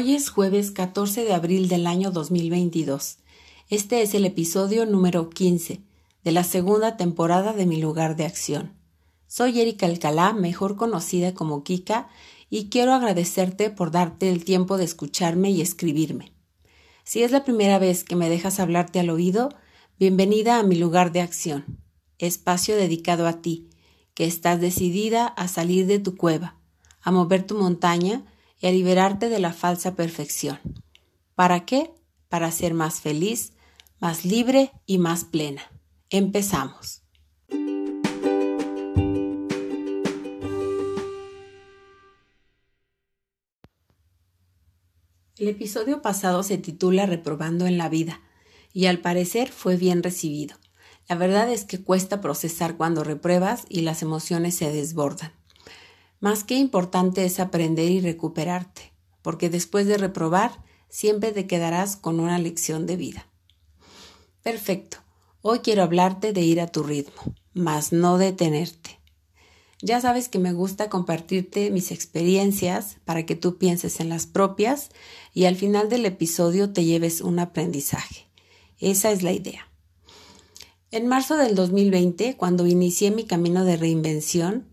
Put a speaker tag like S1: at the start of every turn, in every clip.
S1: Hoy es jueves 14 de abril del año 2022. Este es el episodio número 15 de la segunda temporada de Mi lugar de acción. Soy Erika Alcalá, mejor conocida como Kika, y quiero agradecerte por darte el tiempo de escucharme y escribirme. Si es la primera vez que me dejas hablarte al oído, bienvenida a Mi lugar de acción, espacio dedicado a ti, que estás decidida a salir de tu cueva, a mover tu montaña y a liberarte de la falsa perfección. ¿Para qué? Para ser más feliz, más libre y más plena. Empezamos. El episodio pasado se titula Reprobando en la vida y al parecer fue bien recibido. La verdad es que cuesta procesar cuando repruebas y las emociones se desbordan. Más que importante es aprender y recuperarte, porque después de reprobar siempre te quedarás con una lección de vida. Perfecto. Hoy quiero hablarte de ir a tu ritmo, mas no detenerte. Ya sabes que me gusta compartirte mis experiencias para que tú pienses en las propias y al final del episodio te lleves un aprendizaje. Esa es la idea. En marzo del 2020, cuando inicié mi camino de reinvención,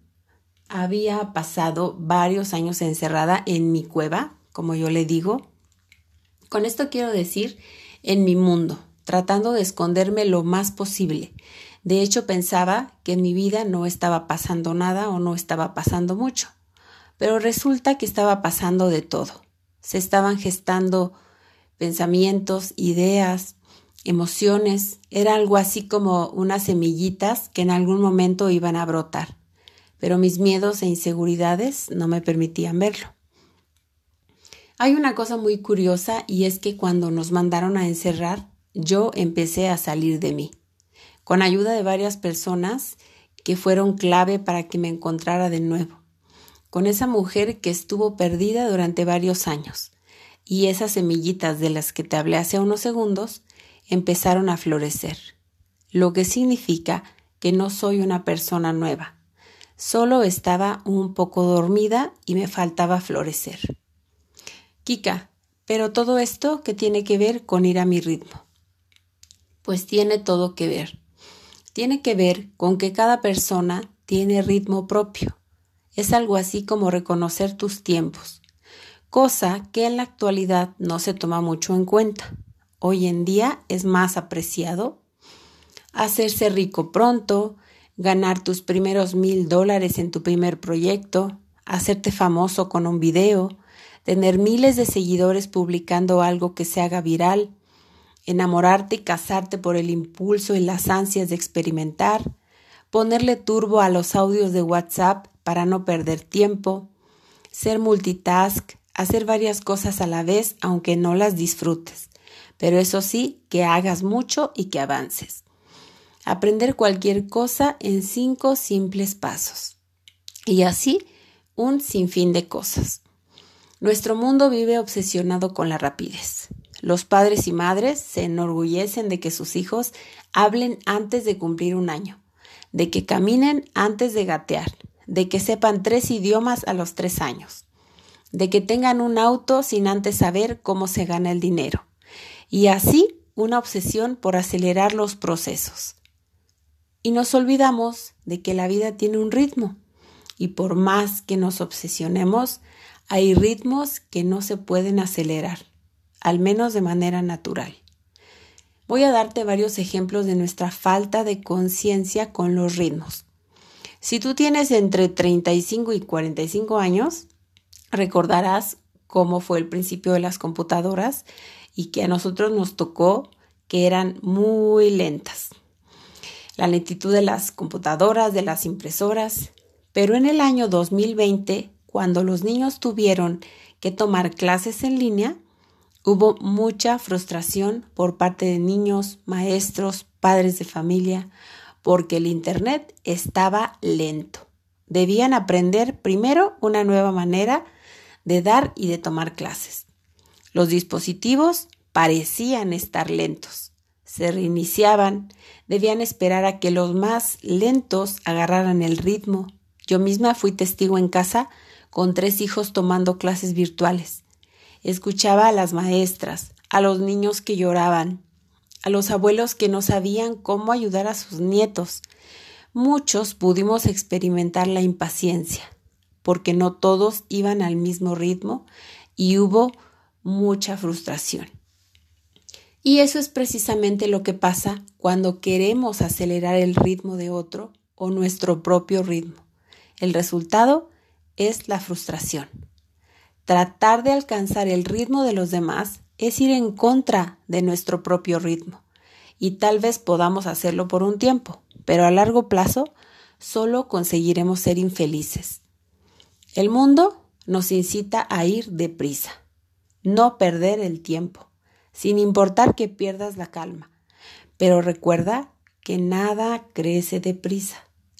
S1: había pasado varios años encerrada en mi cueva, como yo le digo. Con esto quiero decir en mi mundo, tratando de esconderme lo más posible. De hecho, pensaba que en mi vida no estaba pasando nada o no estaba pasando mucho. Pero resulta que estaba pasando de todo. Se estaban gestando pensamientos, ideas, emociones. Era algo así como unas semillitas que en algún momento iban a brotar pero mis miedos e inseguridades no me permitían verlo. Hay una cosa muy curiosa y es que cuando nos mandaron a encerrar, yo empecé a salir de mí, con ayuda de varias personas que fueron clave para que me encontrara de nuevo, con esa mujer que estuvo perdida durante varios años, y esas semillitas de las que te hablé hace unos segundos empezaron a florecer, lo que significa que no soy una persona nueva, Solo estaba un poco dormida y me faltaba florecer. Kika, pero todo esto ¿qué tiene que ver con ir a mi ritmo? Pues tiene todo que ver. Tiene que ver con que cada persona tiene ritmo propio. Es algo así como reconocer tus tiempos, cosa que en la actualidad no se toma mucho en cuenta. Hoy en día es más apreciado hacerse rico pronto, ganar tus primeros mil dólares en tu primer proyecto, hacerte famoso con un video, tener miles de seguidores publicando algo que se haga viral, enamorarte y casarte por el impulso y las ansias de experimentar, ponerle turbo a los audios de WhatsApp para no perder tiempo, ser multitask, hacer varias cosas a la vez aunque no las disfrutes, pero eso sí, que hagas mucho y que avances aprender cualquier cosa en cinco simples pasos. Y así un sinfín de cosas. Nuestro mundo vive obsesionado con la rapidez. Los padres y madres se enorgullecen de que sus hijos hablen antes de cumplir un año, de que caminen antes de gatear, de que sepan tres idiomas a los tres años, de que tengan un auto sin antes saber cómo se gana el dinero, y así una obsesión por acelerar los procesos. Y nos olvidamos de que la vida tiene un ritmo y por más que nos obsesionemos, hay ritmos que no se pueden acelerar, al menos de manera natural. Voy a darte varios ejemplos de nuestra falta de conciencia con los ritmos. Si tú tienes entre 35 y 45 años, recordarás cómo fue el principio de las computadoras y que a nosotros nos tocó que eran muy lentas la lentitud de las computadoras, de las impresoras. Pero en el año 2020, cuando los niños tuvieron que tomar clases en línea, hubo mucha frustración por parte de niños, maestros, padres de familia, porque el Internet estaba lento. Debían aprender primero una nueva manera de dar y de tomar clases. Los dispositivos parecían estar lentos se reiniciaban, debían esperar a que los más lentos agarraran el ritmo. Yo misma fui testigo en casa con tres hijos tomando clases virtuales. Escuchaba a las maestras, a los niños que lloraban, a los abuelos que no sabían cómo ayudar a sus nietos. Muchos pudimos experimentar la impaciencia, porque no todos iban al mismo ritmo y hubo mucha frustración. Y eso es precisamente lo que pasa cuando queremos acelerar el ritmo de otro o nuestro propio ritmo. El resultado es la frustración. Tratar de alcanzar el ritmo de los demás es ir en contra de nuestro propio ritmo. Y tal vez podamos hacerlo por un tiempo, pero a largo plazo solo conseguiremos ser infelices. El mundo nos incita a ir deprisa, no perder el tiempo, sin importar que pierdas la calma. Pero recuerda que nada crece deprisa.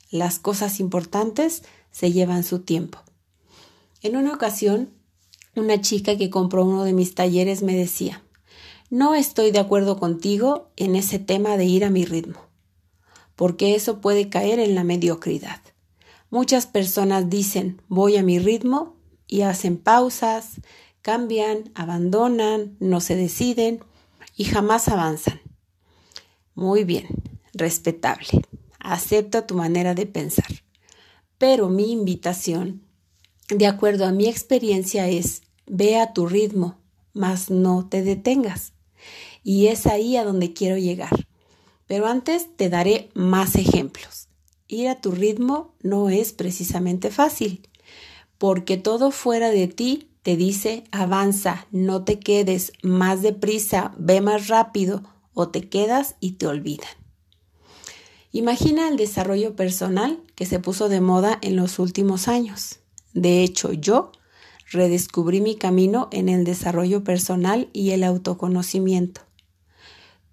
S1: Las cosas importantes se llevan su tiempo. En una ocasión una chica que compró uno de mis talleres me decía, no estoy de acuerdo contigo en ese tema de ir a mi ritmo, porque eso puede caer en la mediocridad. Muchas personas dicen voy a mi ritmo y hacen pausas, cambian, abandonan, no se deciden y jamás avanzan. Muy bien, respetable. Acepto tu manera de pensar. Pero mi invitación, de acuerdo a mi experiencia, es Ve a tu ritmo, mas no te detengas. Y es ahí a donde quiero llegar. Pero antes te daré más ejemplos. Ir a tu ritmo no es precisamente fácil, porque todo fuera de ti te dice avanza, no te quedes, más deprisa, ve más rápido, o te quedas y te olvidan. Imagina el desarrollo personal que se puso de moda en los últimos años. De hecho, yo redescubrí mi camino en el desarrollo personal y el autoconocimiento.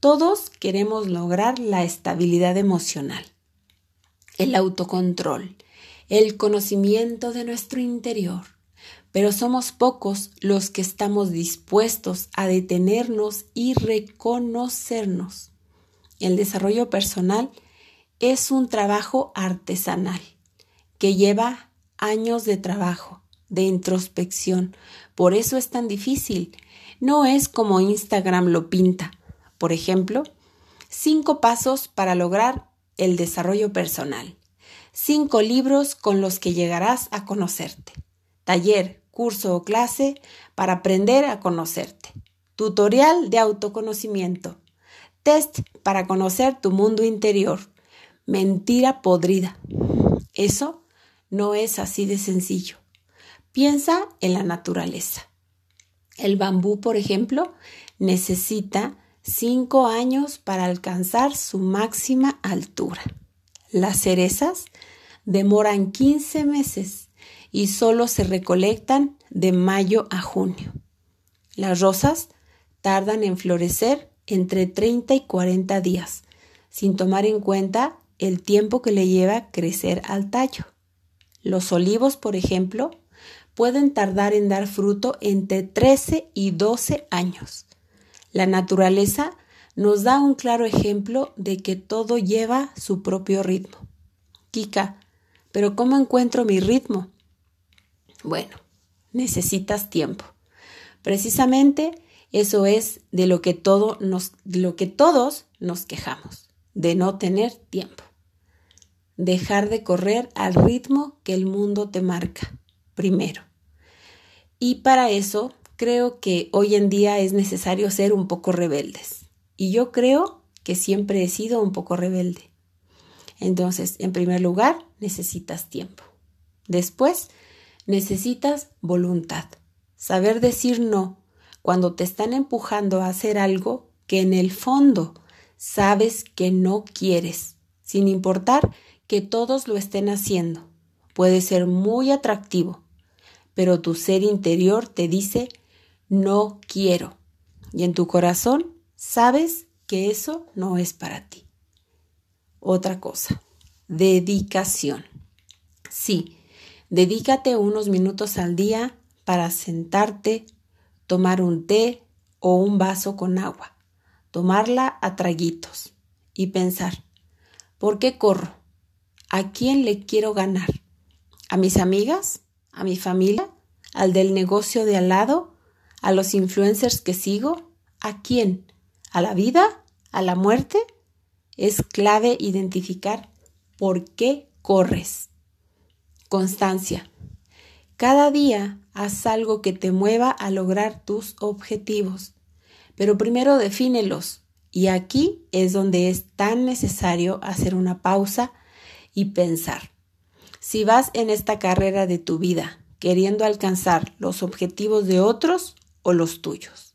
S1: Todos queremos lograr la estabilidad emocional, el autocontrol, el conocimiento de nuestro interior, pero somos pocos los que estamos dispuestos a detenernos y reconocernos. El desarrollo personal es un trabajo artesanal que lleva años de trabajo de introspección. Por eso es tan difícil. No es como Instagram lo pinta. Por ejemplo, cinco pasos para lograr el desarrollo personal. Cinco libros con los que llegarás a conocerte. Taller, curso o clase para aprender a conocerte. Tutorial de autoconocimiento. Test para conocer tu mundo interior. Mentira podrida. Eso no es así de sencillo. Piensa en la naturaleza. El bambú, por ejemplo, necesita cinco años para alcanzar su máxima altura. Las cerezas demoran 15 meses y solo se recolectan de mayo a junio. Las rosas tardan en florecer entre 30 y 40 días, sin tomar en cuenta el tiempo que le lleva crecer al tallo. Los olivos, por ejemplo, pueden tardar en dar fruto entre 13 y 12 años. La naturaleza nos da un claro ejemplo de que todo lleva su propio ritmo. Kika, pero ¿cómo encuentro mi ritmo? Bueno, necesitas tiempo. Precisamente eso es de lo que, todo nos, lo que todos nos quejamos, de no tener tiempo. Dejar de correr al ritmo que el mundo te marca primero. Y para eso creo que hoy en día es necesario ser un poco rebeldes. Y yo creo que siempre he sido un poco rebelde. Entonces, en primer lugar, necesitas tiempo. Después, necesitas voluntad. Saber decir no cuando te están empujando a hacer algo que en el fondo sabes que no quieres, sin importar que todos lo estén haciendo puede ser muy atractivo, pero tu ser interior te dice no quiero. Y en tu corazón sabes que eso no es para ti. Otra cosa, dedicación. Sí, dedícate unos minutos al día para sentarte, tomar un té o un vaso con agua, tomarla a traguitos y pensar, ¿por qué corro? ¿A quién le quiero ganar? a mis amigas, a mi familia, al del negocio de al lado, ¿A los influencers que sigo? ¿A quién? ¿A la vida? ¿A la muerte? Es clave identificar por qué corres. Constancia. Cada día haz algo que te mueva a lograr tus objetivos, pero primero defínelos. Y aquí es donde es tan necesario hacer una pausa y pensar. Si vas en esta carrera de tu vida queriendo alcanzar los objetivos de otros o los tuyos.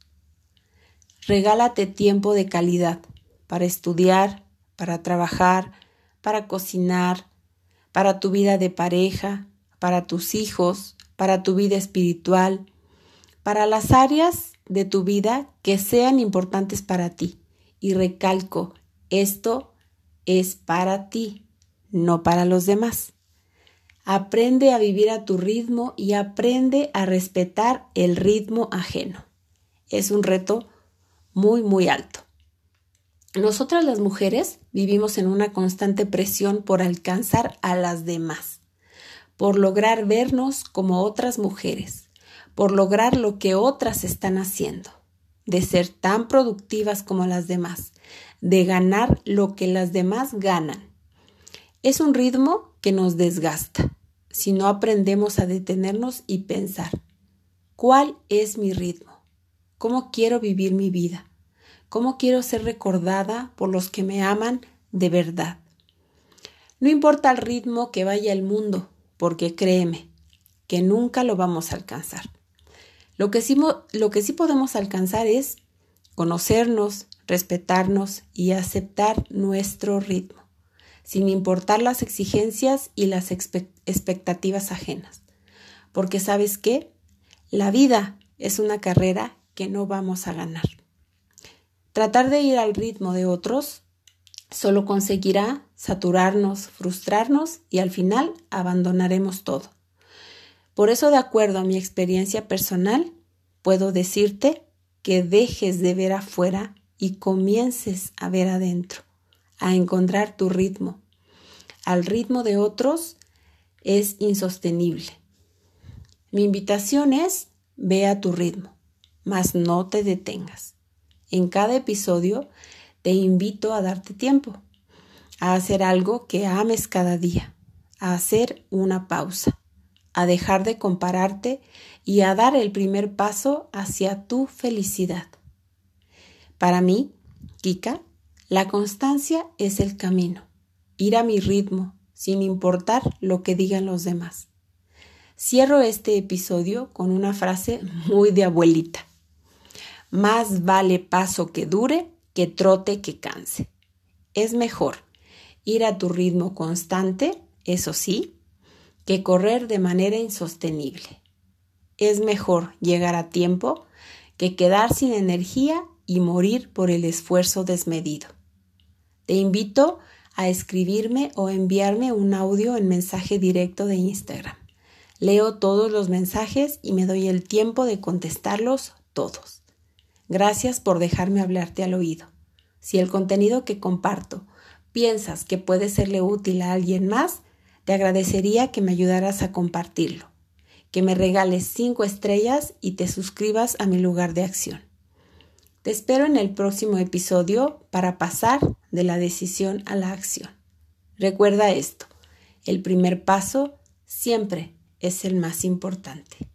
S1: Regálate tiempo de calidad para estudiar, para trabajar, para cocinar, para tu vida de pareja, para tus hijos, para tu vida espiritual, para las áreas de tu vida que sean importantes para ti. Y recalco, esto es para ti, no para los demás. Aprende a vivir a tu ritmo y aprende a respetar el ritmo ajeno. Es un reto muy, muy alto. Nosotras las mujeres vivimos en una constante presión por alcanzar a las demás, por lograr vernos como otras mujeres, por lograr lo que otras están haciendo, de ser tan productivas como las demás, de ganar lo que las demás ganan. Es un ritmo que nos desgasta si no aprendemos a detenernos y pensar, ¿cuál es mi ritmo? ¿Cómo quiero vivir mi vida? ¿Cómo quiero ser recordada por los que me aman de verdad? No importa el ritmo que vaya el mundo, porque créeme, que nunca lo vamos a alcanzar. Lo que sí, podemos alcanzar es conocernos, respetarnos y aceptar nuestro ritmo sin importar las exigencias y las expectativas ajenas. Porque sabes qué? La vida es una carrera que no vamos a ganar. Tratar de ir al ritmo de otros solo conseguirá saturarnos, frustrarnos y al final abandonaremos todo. Por eso, de acuerdo a mi experiencia personal, puedo decirte que dejes de ver afuera y comiences a ver adentro a encontrar tu ritmo. Al ritmo de otros es insostenible. Mi invitación es, ve a tu ritmo, mas no te detengas. En cada episodio te invito a darte tiempo, a hacer algo que ames cada día, a hacer una pausa, a dejar de compararte y a dar el primer paso hacia tu felicidad. Para mí, Kika, la constancia es el camino, ir a mi ritmo, sin importar lo que digan los demás. Cierro este episodio con una frase muy de abuelita. Más vale paso que dure que trote que canse. Es mejor ir a tu ritmo constante, eso sí, que correr de manera insostenible. Es mejor llegar a tiempo que quedar sin energía y morir por el esfuerzo desmedido. Te invito a escribirme o enviarme un audio en mensaje directo de Instagram. Leo todos los mensajes y me doy el tiempo de contestarlos todos. Gracias por dejarme hablarte al oído. Si el contenido que comparto piensas que puede serle útil a alguien más, te agradecería que me ayudaras a compartirlo, que me regales cinco estrellas y te suscribas a mi lugar de acción. Te espero en el próximo episodio para pasar de la decisión a la acción. Recuerda esto, el primer paso siempre es el más importante.